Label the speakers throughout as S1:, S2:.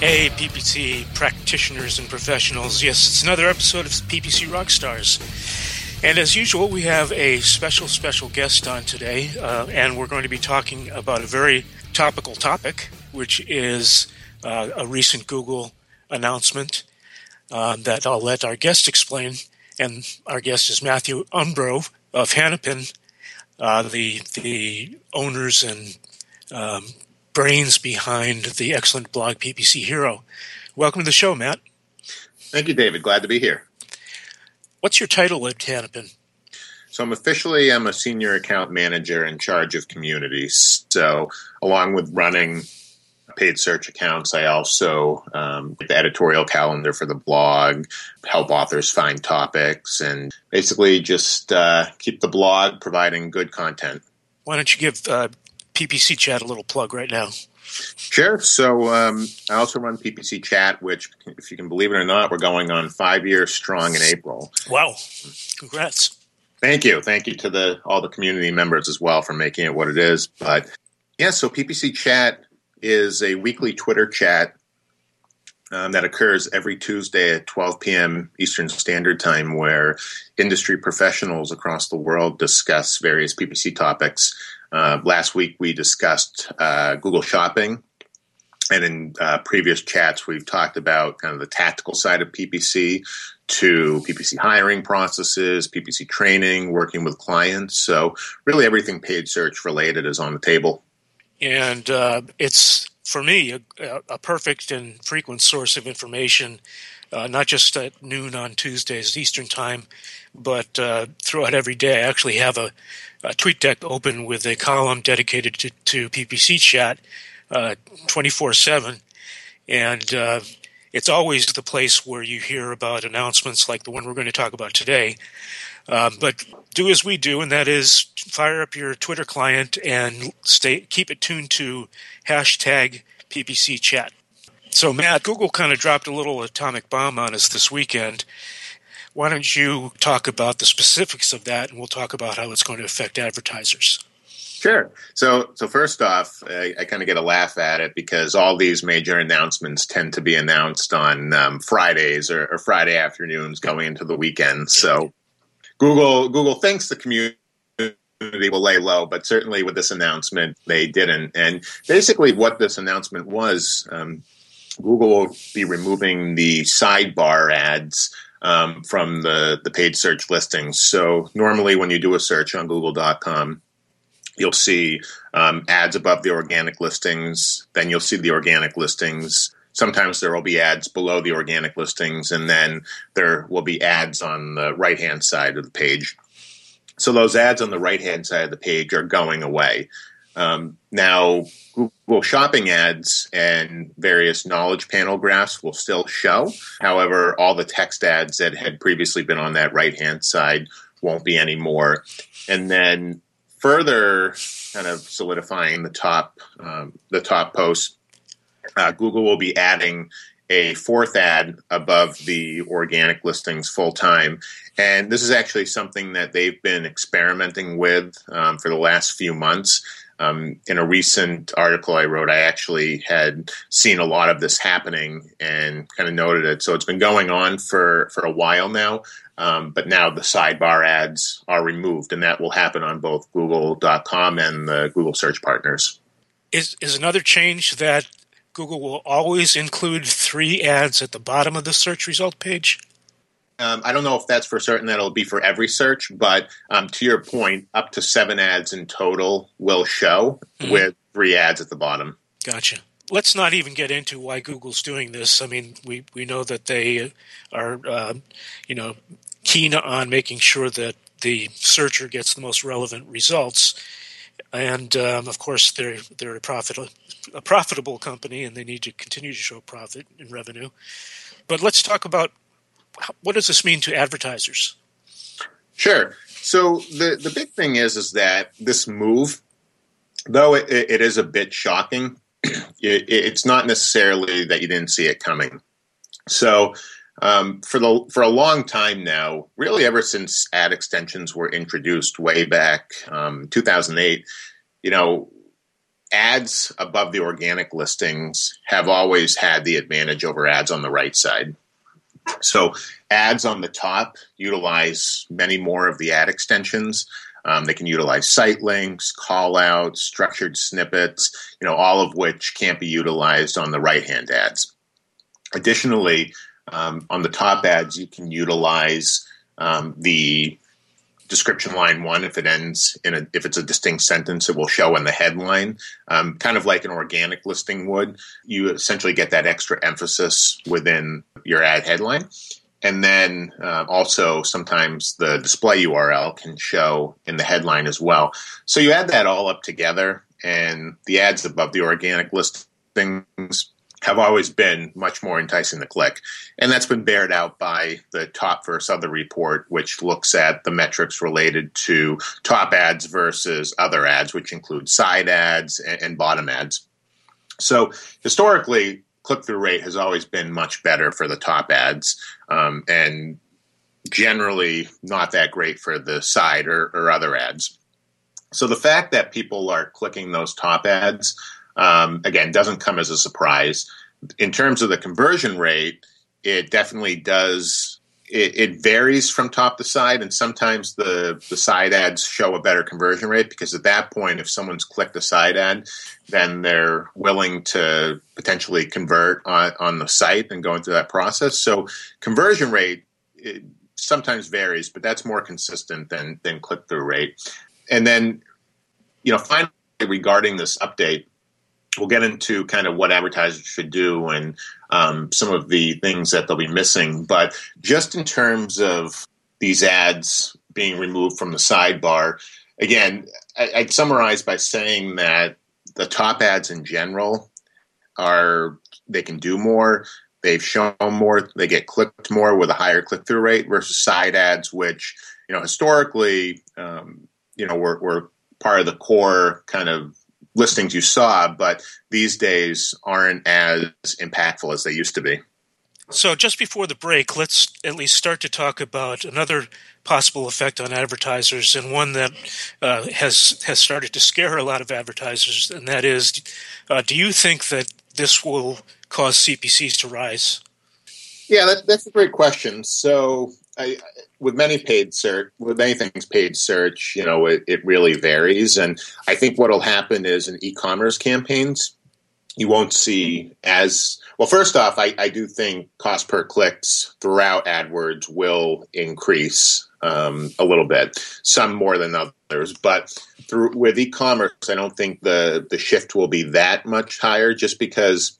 S1: Hey, PPC practitioners and professionals. Yes, it's another episode of PPC Rockstars. And as usual, we have a special, special guest on today, uh, and we're going to be talking about a very topical topic, which is uh, a recent Google announcement uh, that I'll let our guest explain. And our guest is Matthew Umbro of Hanapin, uh, the the owners and um, brains behind the excellent blog PPC Hero. Welcome to the show, Matt.
S2: Thank you, David. Glad to be here.
S1: What's your title at Hanapin?
S2: So I'm officially I'm a senior account manager in charge of communities. So along with running paid search accounts, I also um, the editorial calendar for the blog, help authors find topics, and basically just uh, keep the blog providing good content.
S1: Why don't you give uh, PPC Chat a little plug right now?
S2: Sure. So um, I also run PPC Chat, which, if you can believe it or not, we're going on five years strong in April.
S1: Wow! Congrats.
S2: Thank you. Thank you to the all the community members as well for making it what it is. But yeah, so PPC Chat is a weekly Twitter chat um, that occurs every Tuesday at 12 p.m. Eastern Standard Time, where industry professionals across the world discuss various PPC topics. Uh, last week we discussed uh, Google Shopping, and in uh, previous chats we've talked about kind of the tactical side of PPC to PPC hiring processes, PPC training, working with clients. So really everything paid search related is on the table.
S1: And uh, it's for me a, a, perfect and frequent source of information. Uh, not just at noon on Tuesdays Eastern Time, but uh, throughout every day. I actually have a TweetDeck open with a column dedicated to, to PPC chat uh, 24 7. And uh, it's always the place where you hear about announcements like the one we're going to talk about today. Um, but do as we do, and that is fire up your Twitter client and stay keep it tuned to hashtag PPC chat. So, Matt, Google kind of dropped a little atomic bomb on us this weekend why don't you talk about the specifics of that, and we'll talk about how it's going to affect advertisers.
S2: Sure. So, so first off, I, I kind of get a laugh at it because all these major announcements tend to be announced on um, Fridays or, or, Friday afternoons going into the weekend. So, Google Google thinks the community will lay low, but certainly with this announcement, they didn't. And basically, what this announcement was, um, Google will be removing the sidebar ads um, from the, the paid search listings. So normally when you do a search on google.com, you'll see um, ads above the organic listings. Then you'll see the organic listings. Sometimes there will be ads below the organic listings, and then there will be ads on the right hand side of the page. So those ads on the right hand side of the page are going away. Um, now, Google Shopping ads and various knowledge panel graphs will still show. However, all the text ads that had previously been on that right hand side won't be anymore. And then further kind of solidifying the top um, the top post, uh, Google will be adding a fourth ad above the organic listings full time. And this is actually something that they've been experimenting with um, for the last few months. Um, in a recent article I wrote, I actually had seen a lot of this happening and kind of noted it. So it's been going on for, for a while now, um, but now the sidebar ads are removed, and that will happen on both Google.com and the Google search partners.
S1: Is, is another change that Google will always include three ads at the bottom of the search result page?
S2: Um, I don't know if that's for certain that it'll be for every search, but um, to your point, up to seven ads in total will show mm-hmm. with three ads at the bottom.
S1: Gotcha. Let's not even get into why Google's doing this. I mean, we, we know that they are, uh, you know, keen on making sure that the searcher gets the most relevant results. and um, of course they're they're a profit a profitable company, and they need to continue to show profit and revenue. But let's talk about what does this mean to advertisers?
S2: Sure. So the the big thing is is that this move, though it, it is a bit shocking, it, it's not necessarily that you didn't see it coming. So um, for the for a long time now, really ever since ad extensions were introduced way back um, 2008, you know, ads above the organic listings have always had the advantage over ads on the right side. So ads on the top utilize many more of the ad extensions. Um, they can utilize site links, call outs, structured snippets, you know, all of which can't be utilized on the right hand ads. Additionally, um, on the top ads, you can utilize um, the description line one if it ends in a if it's a distinct sentence it will show in the headline um, kind of like an organic listing would. You essentially get that extra emphasis within your ad headline. And then uh, also sometimes the display url can show in the headline as well. So you add that all up together and the ads above the organic listings have always been much more enticing to click. And that's been bared out by the top versus other report, which looks at the metrics related to top ads versus other ads, which include side ads and, and bottom ads. So historically, click through rate has always been much better for the top ads um, and generally not that great for the side or, or other ads. So the fact that people are clicking those top ads um, again, doesn't come as a surprise. In terms of the conversion rate, it definitely does. It, it, varies from top to side, and sometimes the the side ads show a better conversion rate because at that point, if someone's clicked a side ad, then they're willing to potentially convert on, on the site and going through that process. So conversion rate sometimes varies, but that's more consistent than than click through rate. And then, you know, finally regarding this update, we'll get into kind of what advertisers should do and um, some of the things that they'll be missing. But just in terms of these ads being removed from the sidebar, again, I, I'd summarize by saying that the top ads in general are they can do more. They've shown more. They get clicked more with a higher click through rate versus side ads, which you know historically, um, you know, were, were part of the core kind of listings you saw, but these days aren't as impactful as they used to be.
S1: So, just before the break, let's at least start to talk about another possible effect on advertisers, and one that uh, has has started to scare a lot of advertisers, and that is, uh, do you think that this will cause CPCs to rise?
S2: Yeah, that, that's a great question. So, I, with many paid search, with many things paid search, you know, it, it really varies. And I think what will happen is in e-commerce campaigns, you won't see as well. First off, I, I do think cost per clicks throughout AdWords will increase um, a little bit, some more than others. But through with e-commerce, I don't think the the shift will be that much higher, just because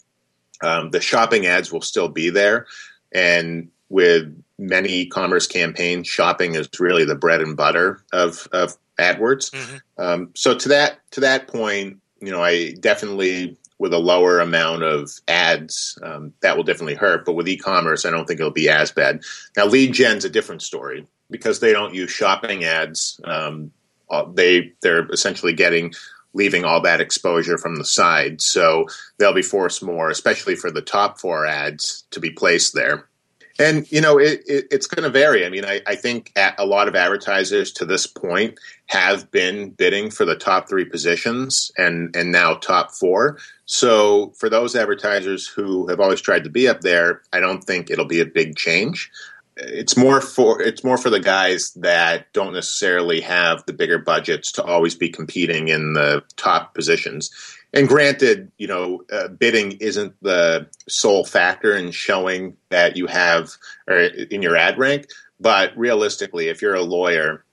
S2: um, the shopping ads will still be there, and with many e-commerce campaigns, shopping is really the bread and butter of, of AdWords. Mm-hmm. Um, so to that to that point, you know, I definitely with a lower amount of ads, um, that will definitely hurt. But with e-commerce, I don't think it'll be as bad. Now, lead gen's a different story because they don't use shopping ads. Um, uh, they they're essentially getting leaving all that exposure from the side, so they'll be forced more, especially for the top four ads, to be placed there. And you know, it, it, it's going to vary. I mean, I, I think a lot of advertisers to this point have been bidding for the top three positions, and and now top four. So for those advertisers who have always tried to be up there, I don't think it'll be a big change. It's more for it's more for the guys that don't necessarily have the bigger budgets to always be competing in the top positions and granted, you know, uh, bidding isn't the sole factor in showing that you have or in your ad rank. But realistically, if you're a lawyer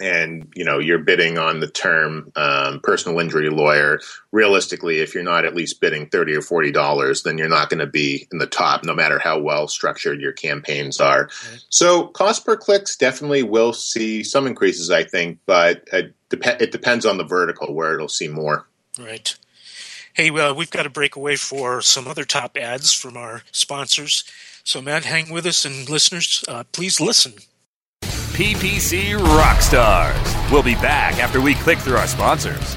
S2: and you know you're bidding on the term um, personal injury lawyer realistically if you're not at least bidding 30 or 40 dollars then you're not going to be in the top no matter how well structured your campaigns are so cost per clicks definitely will see some increases i think but it, dep- it depends on the vertical where it'll see more
S1: right hey uh, we've got to break away for some other top ads from our sponsors so matt hang with us and listeners uh, please listen
S3: PPC Rockstars. We'll be back after we click through our sponsors.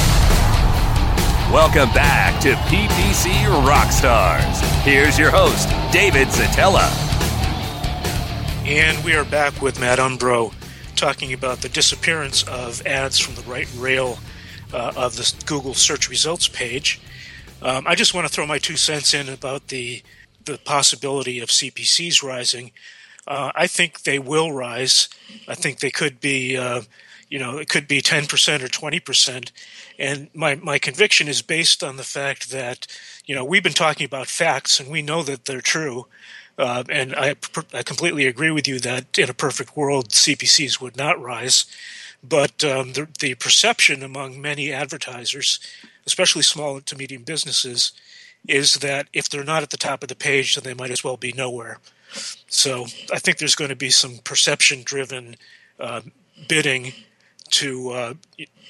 S3: Welcome back to PPC Rockstars. Here's your host, David Szetela.
S1: And we are back with Matt Umbro talking about the disappearance of ads from the right rail uh, of the Google search results page. Um, I just want to throw my two cents in about the the possibility of CPCs rising. Uh, I think they will rise. I think they could be, uh, you know, it could be 10% or 20%. And my, my conviction is based on the fact that, you know, we've been talking about facts and we know that they're true. Uh, and I, I completely agree with you that in a perfect world, CPCs would not rise. But um, the, the perception among many advertisers, especially small to medium businesses, is that if they're not at the top of the page, then they might as well be nowhere. So I think there's going to be some perception driven uh, bidding to uh,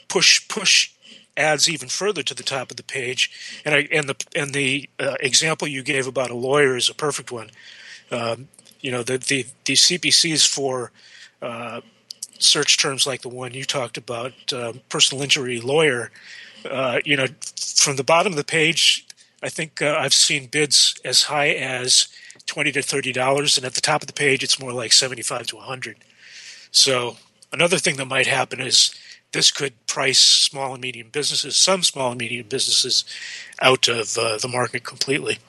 S1: push push ads even further to the top of the page. And I, and the and the uh, example you gave about a lawyer is a perfect one. Um, you know the the the CPCs for uh, search terms like the one you talked about, uh, personal injury lawyer. Uh, you know, from the bottom of the page, I think uh, I've seen bids as high as twenty to thirty dollars, and at the top of the page, it's more like seventy-five to hundred. So another thing that might happen is this could price small and medium businesses, some small and medium businesses, out of uh, the market completely.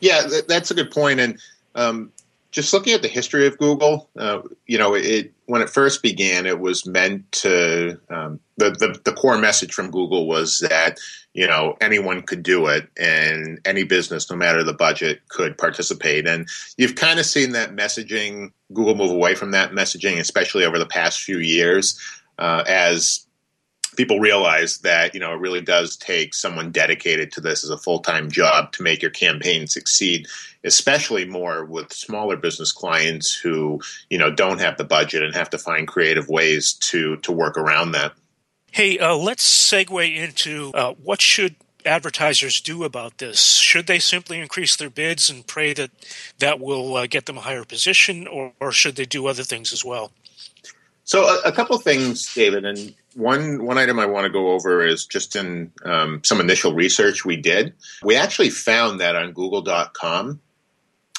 S2: Yeah, that's a good point. And um, just looking at the history of Google, uh, you know, it when it first began, it was meant to um, the, the the core message from Google was that you know anyone could do it and any business, no matter the budget, could participate. And you've kind of seen that messaging Google move away from that messaging, especially over the past few years, uh, as people realize that you know it really does take someone dedicated to this as a full-time job to make your campaign succeed especially more with smaller business clients who you know don't have the budget and have to find creative ways to to work around that
S1: hey uh, let's segue into uh, what should advertisers do about this? Should they simply increase their bids and pray that that will uh, get them a higher position, or, or, should they do other things as well?
S2: So, a, a couple things, David, and one one item I want to go over is just in um, some initial research we did. We actually found that on Google.com.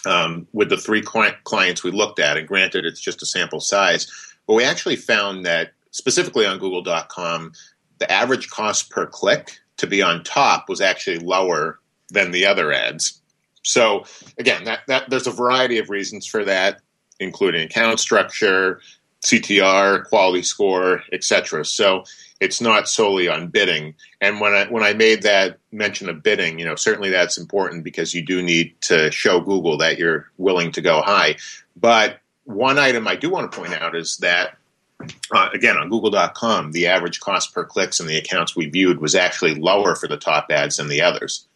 S2: Um, with the three clients we looked at, and granted it's just a sample size, but we actually found that specifically on Google.com, the average cost per click to be on top was actually lower than the other ads. So again, that, that there's a variety of reasons for that, including account structure, CTR, quality score, etc. So it's not solely on bidding. And when I when I made that mention of bidding, you know, certainly that's important because you do need to show Google that you're willing to go high. But one item I do want to point out is that uh, again, on Google.com, the average cost per clicks in the accounts we viewed was actually lower for the top ads than the others.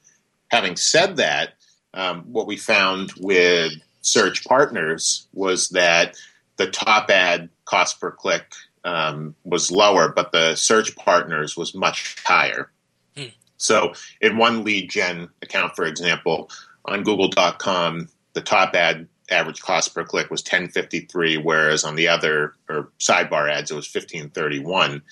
S2: Having said that, um, what we found with search partners was that the top ad cost per click um, was lower, but the search partners was much higher. Hmm. So, in one lead gen account, for example, on Google.com, the top ad average cost per click was 1053 whereas on the other or sidebar ads it was 1531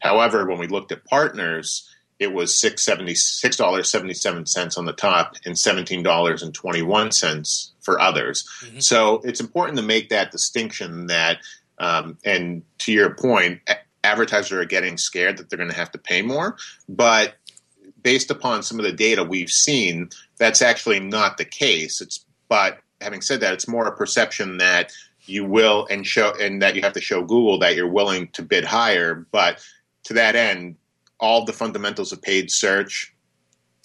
S2: however when we looked at partners it was $6.77 on the top and $17.21 for others mm-hmm. so it's important to make that distinction that um, and to your point advertisers are getting scared that they're going to have to pay more but based upon some of the data we've seen that's actually not the case it's but having said that, it's more a perception that you will and show and that you have to show Google that you're willing to bid higher. But to that end, all the fundamentals of paid search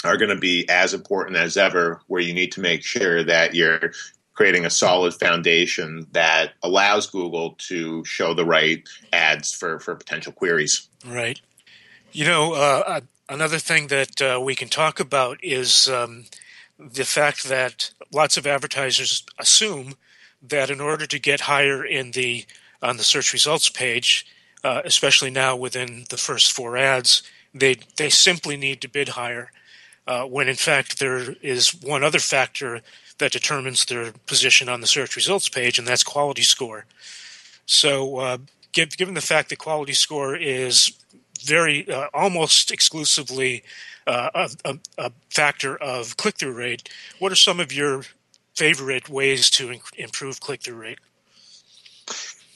S2: are going to be as important as ever, where you need to make sure that you're creating a solid foundation that allows Google to show the right ads for, for potential queries.
S1: Right. You know, uh, another thing that uh, we can talk about is um, the fact that lots of advertisers assume that in order to get higher in the on the search results page, uh, especially now within the first four ads, they they simply need to bid higher. Uh, when in fact there is one other factor that determines their position on the search results page, and that's quality score. So, uh, given the fact that quality score is very uh, almost exclusively uh, a, a, factor of click through rate. What are some of your favorite ways to improve click through rate?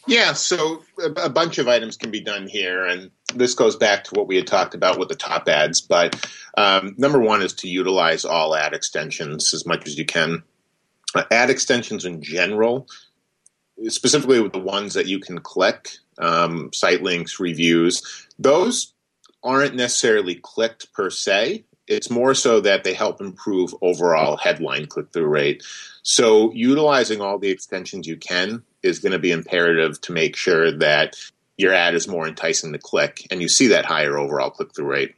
S2: Yeah, so a, bunch of items can be done here, and this goes back to what we had talked about with the top ads. But um, number one is to utilize all ad extensions as much as you can. Uh, ad extensions in general, specifically with the ones that you can click, um, site links, reviews, those aren't necessarily clicked per se. It's more so that they help improve overall headline click through rate. So, utilizing all the extensions you can is going to be imperative to make sure that your ad is more enticing to click and you see that higher overall click through rate.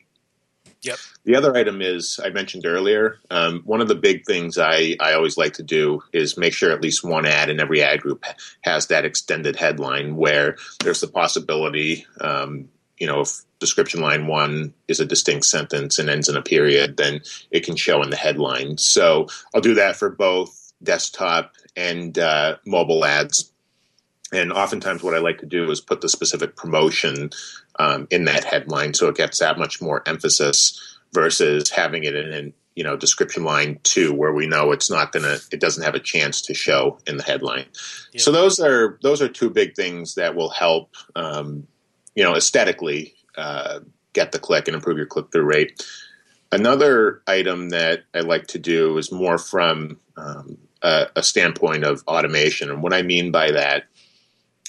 S1: Yep.
S2: The other item is I mentioned earlier. Um, one of the big things I, I always like to do is make sure at least one ad in every ad group has that extended headline where there's the possibility, um, you know, if description line one is a distinct sentence and ends in a period, then it can show in the headline. So I'll do that for both desktop and uh, mobile ads. And oftentimes, what I like to do is put the specific promotion um, in that headline, so it gets that much more emphasis versus having it in, in you know description line two, where we know it's not gonna, it doesn't have a chance to show in the headline. Yep. So those are those are two big things that will help, um, you know, aesthetically uh, get the click and improve your click through rate. Another item that I like to do is more from um, a, a, standpoint of automation. And what I mean by that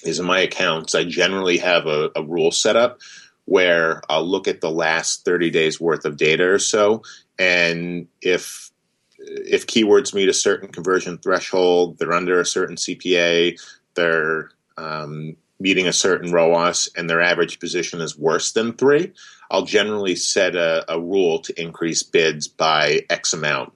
S2: is in my accounts, I generally have a, a rule set up where I'll look at the last 30 days worth of data or so. And if if keywords meet a certain conversion threshold, they're under a certain CPA, they're um, meeting a certain ROAS and their average position is worse than three, I'll generally set a, a rule to increase bids by X amount.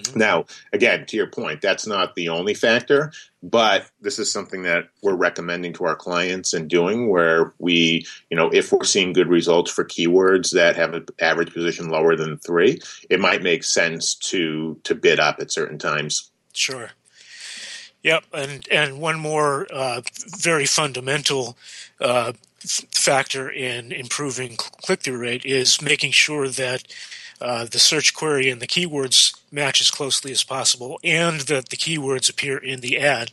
S2: Mm-hmm. Now, again, to your point, that's not the only factor, but this is something that we're recommending to our clients and doing where we, you know, if we're seeing good results for keywords that have an average position lower than three, it might make sense to to bid up at certain times.
S1: Sure. Yep, and and one more uh, very fundamental uh, factor in improving click through rate is making sure that uh, the search query and the keywords match as closely as possible, and that the keywords appear in the ad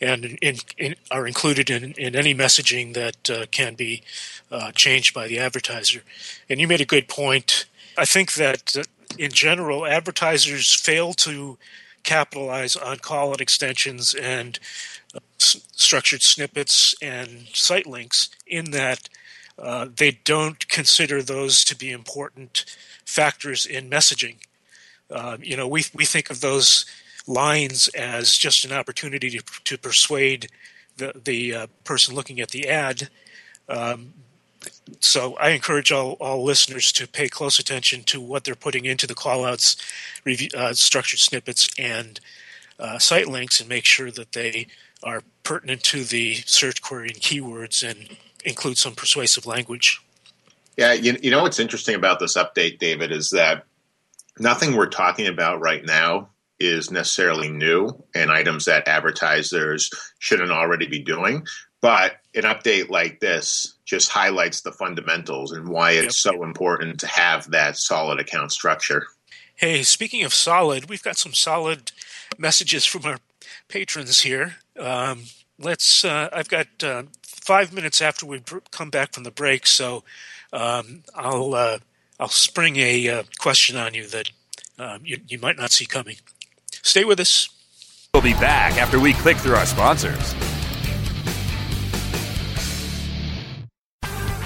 S1: and in, in, are included in, in, any messaging that uh, can be uh, changed by the advertiser. And you made a good point. I think that uh, in general, advertisers fail to capitalize on call out extensions and uh, s- structured snippets and site links in that uh, they don't consider those to be important factors in messaging. Uh, you know, we we think of those lines as just an opportunity to, to persuade the the uh, person looking at the ad. Um, so I encourage all, all listeners to pay close attention to what they're putting into the callouts, review, uh, structured snippets, and uh, site links, and make sure that they are pertinent to the search query and keywords, and include some persuasive language.
S2: Yeah, you, you know what's interesting about this update, David, is that nothing we're talking about right now is necessarily new and items that advertisers shouldn't already be doing. But an update like this just highlights the fundamentals and why it's yep. so important to have that solid account structure.
S1: Hey, speaking of solid, we've got some solid messages from our patrons here. Um, let's. Uh, I've got uh, five minutes after we come back from the break, so um, I'll uh, I'll spring a uh, question on you that um, you, you might not see coming. Stay with us.
S3: We'll be back after we click through our sponsors.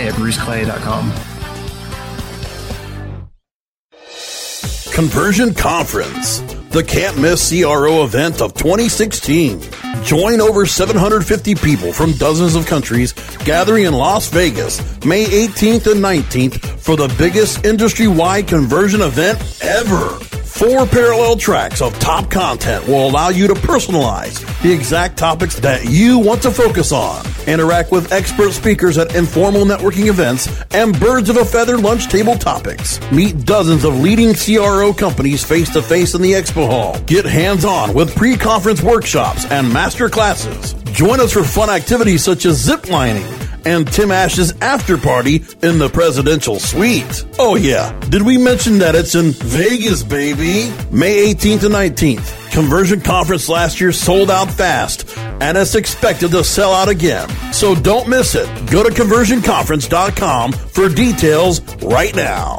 S4: today at bruceclay.com.
S5: Conversion Conference, the can't miss CRO event of 2016. Join over 750 people from dozens of countries gathering in Las Vegas May 18th and 19th for the biggest industry wide conversion event ever. Four parallel tracks of top content will allow you to personalize the exact topics that you want to focus on. Interact with expert speakers at informal networking events and birds of a feather lunch table topics. Meet dozens of leading CRO companies face to face in the expo hall. Get hands on with pre conference workshops and master classes. Join us for fun activities such as zip lining and Tim Ash's after party in the presidential suite. Oh yeah, did we mention that it's in Vegas, baby? May 18th and 19th. Conversion conference last year sold out fast, and it's expected to sell out again. So don't miss it. Go to conversionconference.com for details right now.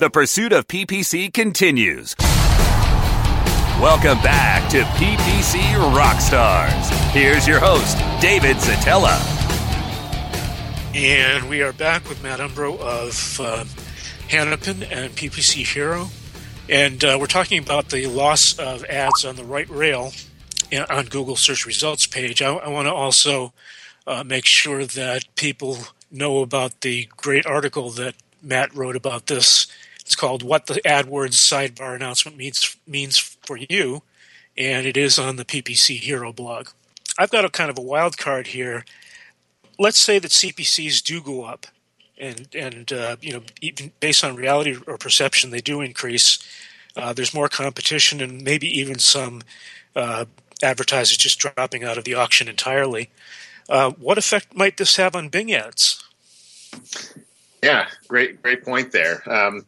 S3: The pursuit of PPC continues. Welcome back to PPC Rockstars. Here's your host, David Szetela.
S1: And we are back with Matt Umbro of uh, Hanapin and PPC Hero. And uh, we're talking about the loss of ads on the right rail on Google search results page. I, I want to also uh, make sure that people know about the great article that Matt wrote about this it's called "What the AdWords Sidebar Announcement Means Means for You," and it is on the PPC Hero blog. I've got a kind of a wild card here. Let's say that CPCs do go up, and and uh, you know even based on reality or perception, they do increase. Uh, there's more competition, and maybe even some uh, advertisers just dropping out of the auction entirely. Uh, what effect might this have on Bing ads?
S2: Yeah, great, great point there. Um,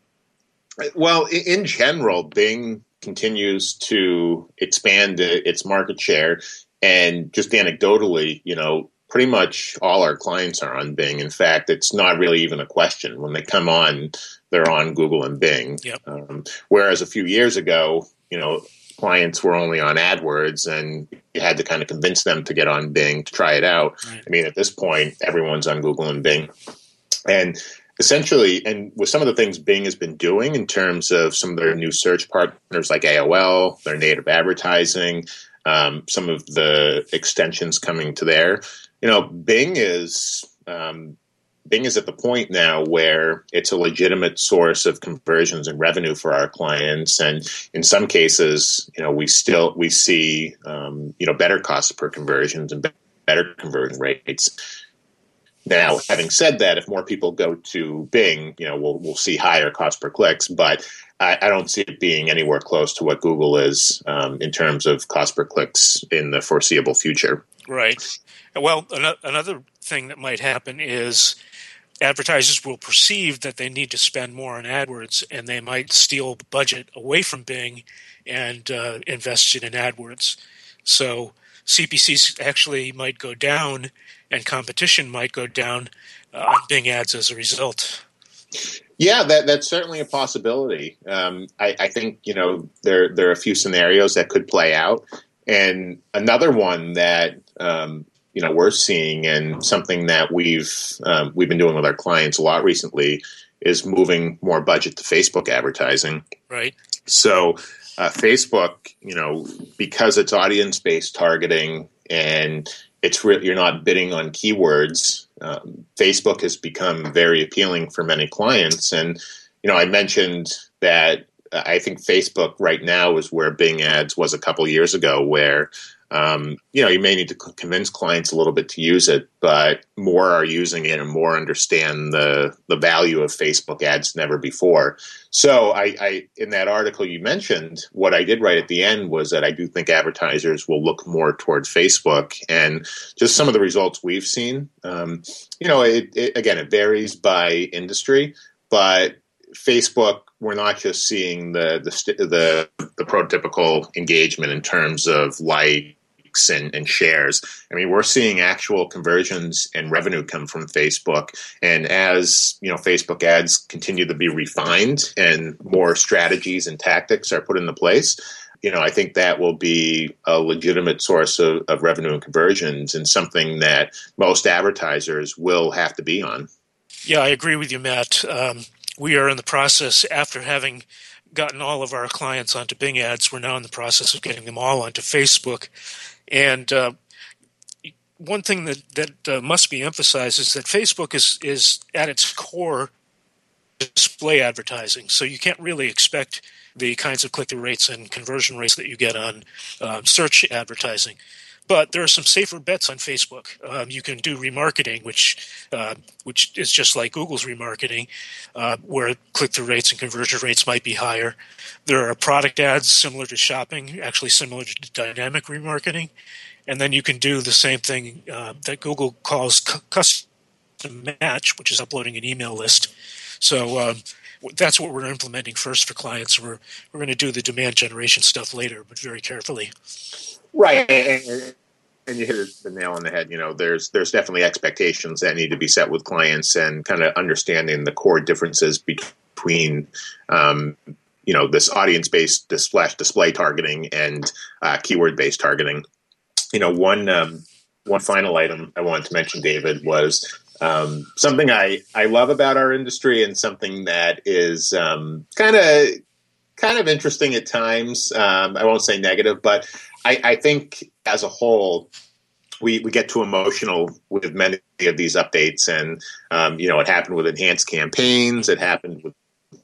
S2: well, in general, Bing continues to expand its market share, and just anecdotally, you know, pretty much all our clients are on Bing. In fact, it's not really even a question when they come on; they're on Google and Bing.
S1: Yep.
S2: Um, whereas a few years ago, you know, clients were only on AdWords, and you had to kind of convince them to get on Bing to try it out. Right. I mean, at this point, everyone's on Google and Bing, and essentially, and with some of the things Bing has been doing in terms of some of their new search partners like AOL, their native advertising, um, some of the extensions coming to there, you know, Bing is um, Bing is at the point now where it's a legitimate source of conversions and revenue for our clients, and in some cases, you know, we still we see um, you know better costs per conversions and better conversion rates. Now, having said that, if more people go to Bing, you know, we'll we'll see higher cost per clicks, but I, I don't see it being anywhere close to what Google is um, in terms of cost per clicks in the foreseeable future.
S1: Right. Well, another thing that might happen is advertisers will perceive that they need to spend more on AdWords, and they might steal budget away from Bing and uh, invest it in AdWords. So CPCs actually might go down and competition might go down uh, on Bing ads as a result.
S2: Yeah, that, that's certainly a possibility. Um, I, I, think you know there there are a few scenarios that could play out, and another one that um, you know we're seeing and something that we've um, we've been doing with our clients a lot recently is moving more budget to Facebook advertising.
S1: Right.
S2: So uh, Facebook, you know, because it's audience based targeting and it's re- you're not bidding on keywords. Um, Facebook has become very appealing for many clients, and you know I mentioned that I think Facebook right now is where Bing Ads was a couple years ago, where um, you know, you may need to convince clients a little bit to use it, but more are using it and more understand the the value of Facebook ads than ever before. So, I, I in that article you mentioned, what I did right at the end was that I do think advertisers will look more towards Facebook, and just some of the results we've seen. Um, you know, it, it, again, it varies by industry, but Facebook, we're not just seeing the the the, the prototypical engagement in terms of like likes and, and shares. I mean, we're seeing actual conversions and revenue come from Facebook. And as you know, Facebook ads continue to be refined and more strategies and tactics are put into place, you know, I think that will be a legitimate source of, of revenue and conversions and something that most advertisers will have to be on.
S1: Yeah, I agree with you, Matt. Um, we are in the process after having gotten all of our clients onto Bing ads. We're now in the process of getting them all onto Facebook. And uh, one thing that that uh, must be emphasized is that Facebook is is at its core display advertising. So you can't really expect the kinds of click through rates and conversion rates that you get on uh, search advertising. But there are some safer bets on Facebook. Um, you can do remarketing, which uh, which is just like Google's remarketing, uh, where click through rates and conversion rates might be higher. There are product ads similar to shopping, actually similar to dynamic remarketing, and then you can do the same thing uh, that Google calls custom match, which is uploading an email list. So um, that's what we're implementing first for clients. We're we're going to do the demand generation stuff later, but very carefully.
S2: Right, and, and you hit the nail on the head. You know, there's there's definitely expectations that need to be set with clients, and kind of understanding the core differences between. Um, you know this audience-based display, display targeting and uh, keyword-based targeting. You know, one um, one final item I wanted to mention, David, was um, something I, I love about our industry and something that is kind of kind of interesting at times. Um, I won't say negative, but I, I think as a whole, we, we get too emotional with many of these updates. And, um, you know, it happened with enhanced campaigns. It happened with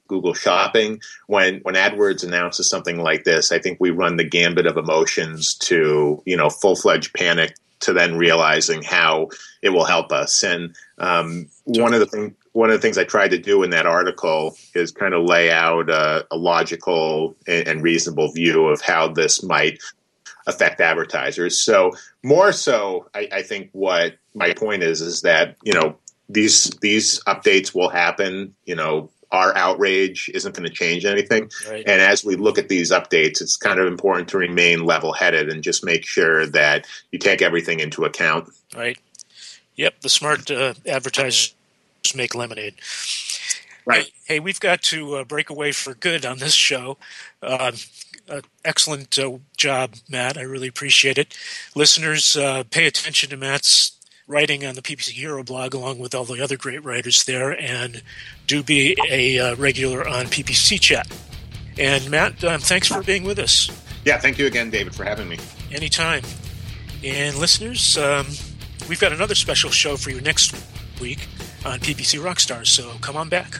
S2: Google Shopping. When when AdWords announces something like this, I think we run the gambit of emotions to you know full fledged panic to then realizing how it will help us. And um, one of the things one of the things I tried to do in that article is kind of lay out a, a logical and, and reasonable view of how this might affect advertisers. So more so, I, I, think what my point is is that you know these these updates will happen. You know, our outrage isn't going to change anything. Right. And as we look at these updates, it's kind of important to remain level headed and just make sure that you take everything into account.
S1: Right. Yep. The smart uh, advertisers make lemonade.
S2: Right.
S1: Hey, we've got to uh, break away for good on this show. Uh, excellent uh, job, Matt. I really appreciate it. Listeners, uh, pay attention to Matt's writing on the PPC Hero blog along with all the other great writers there, and do be a uh, regular on PPC Chat. And Matt, um, thanks for being with us.
S2: Yeah, thank you again, David, for having me.
S1: Anytime. And listeners, um, we've got another special show for you next week on PPC Rockstars, so come on back.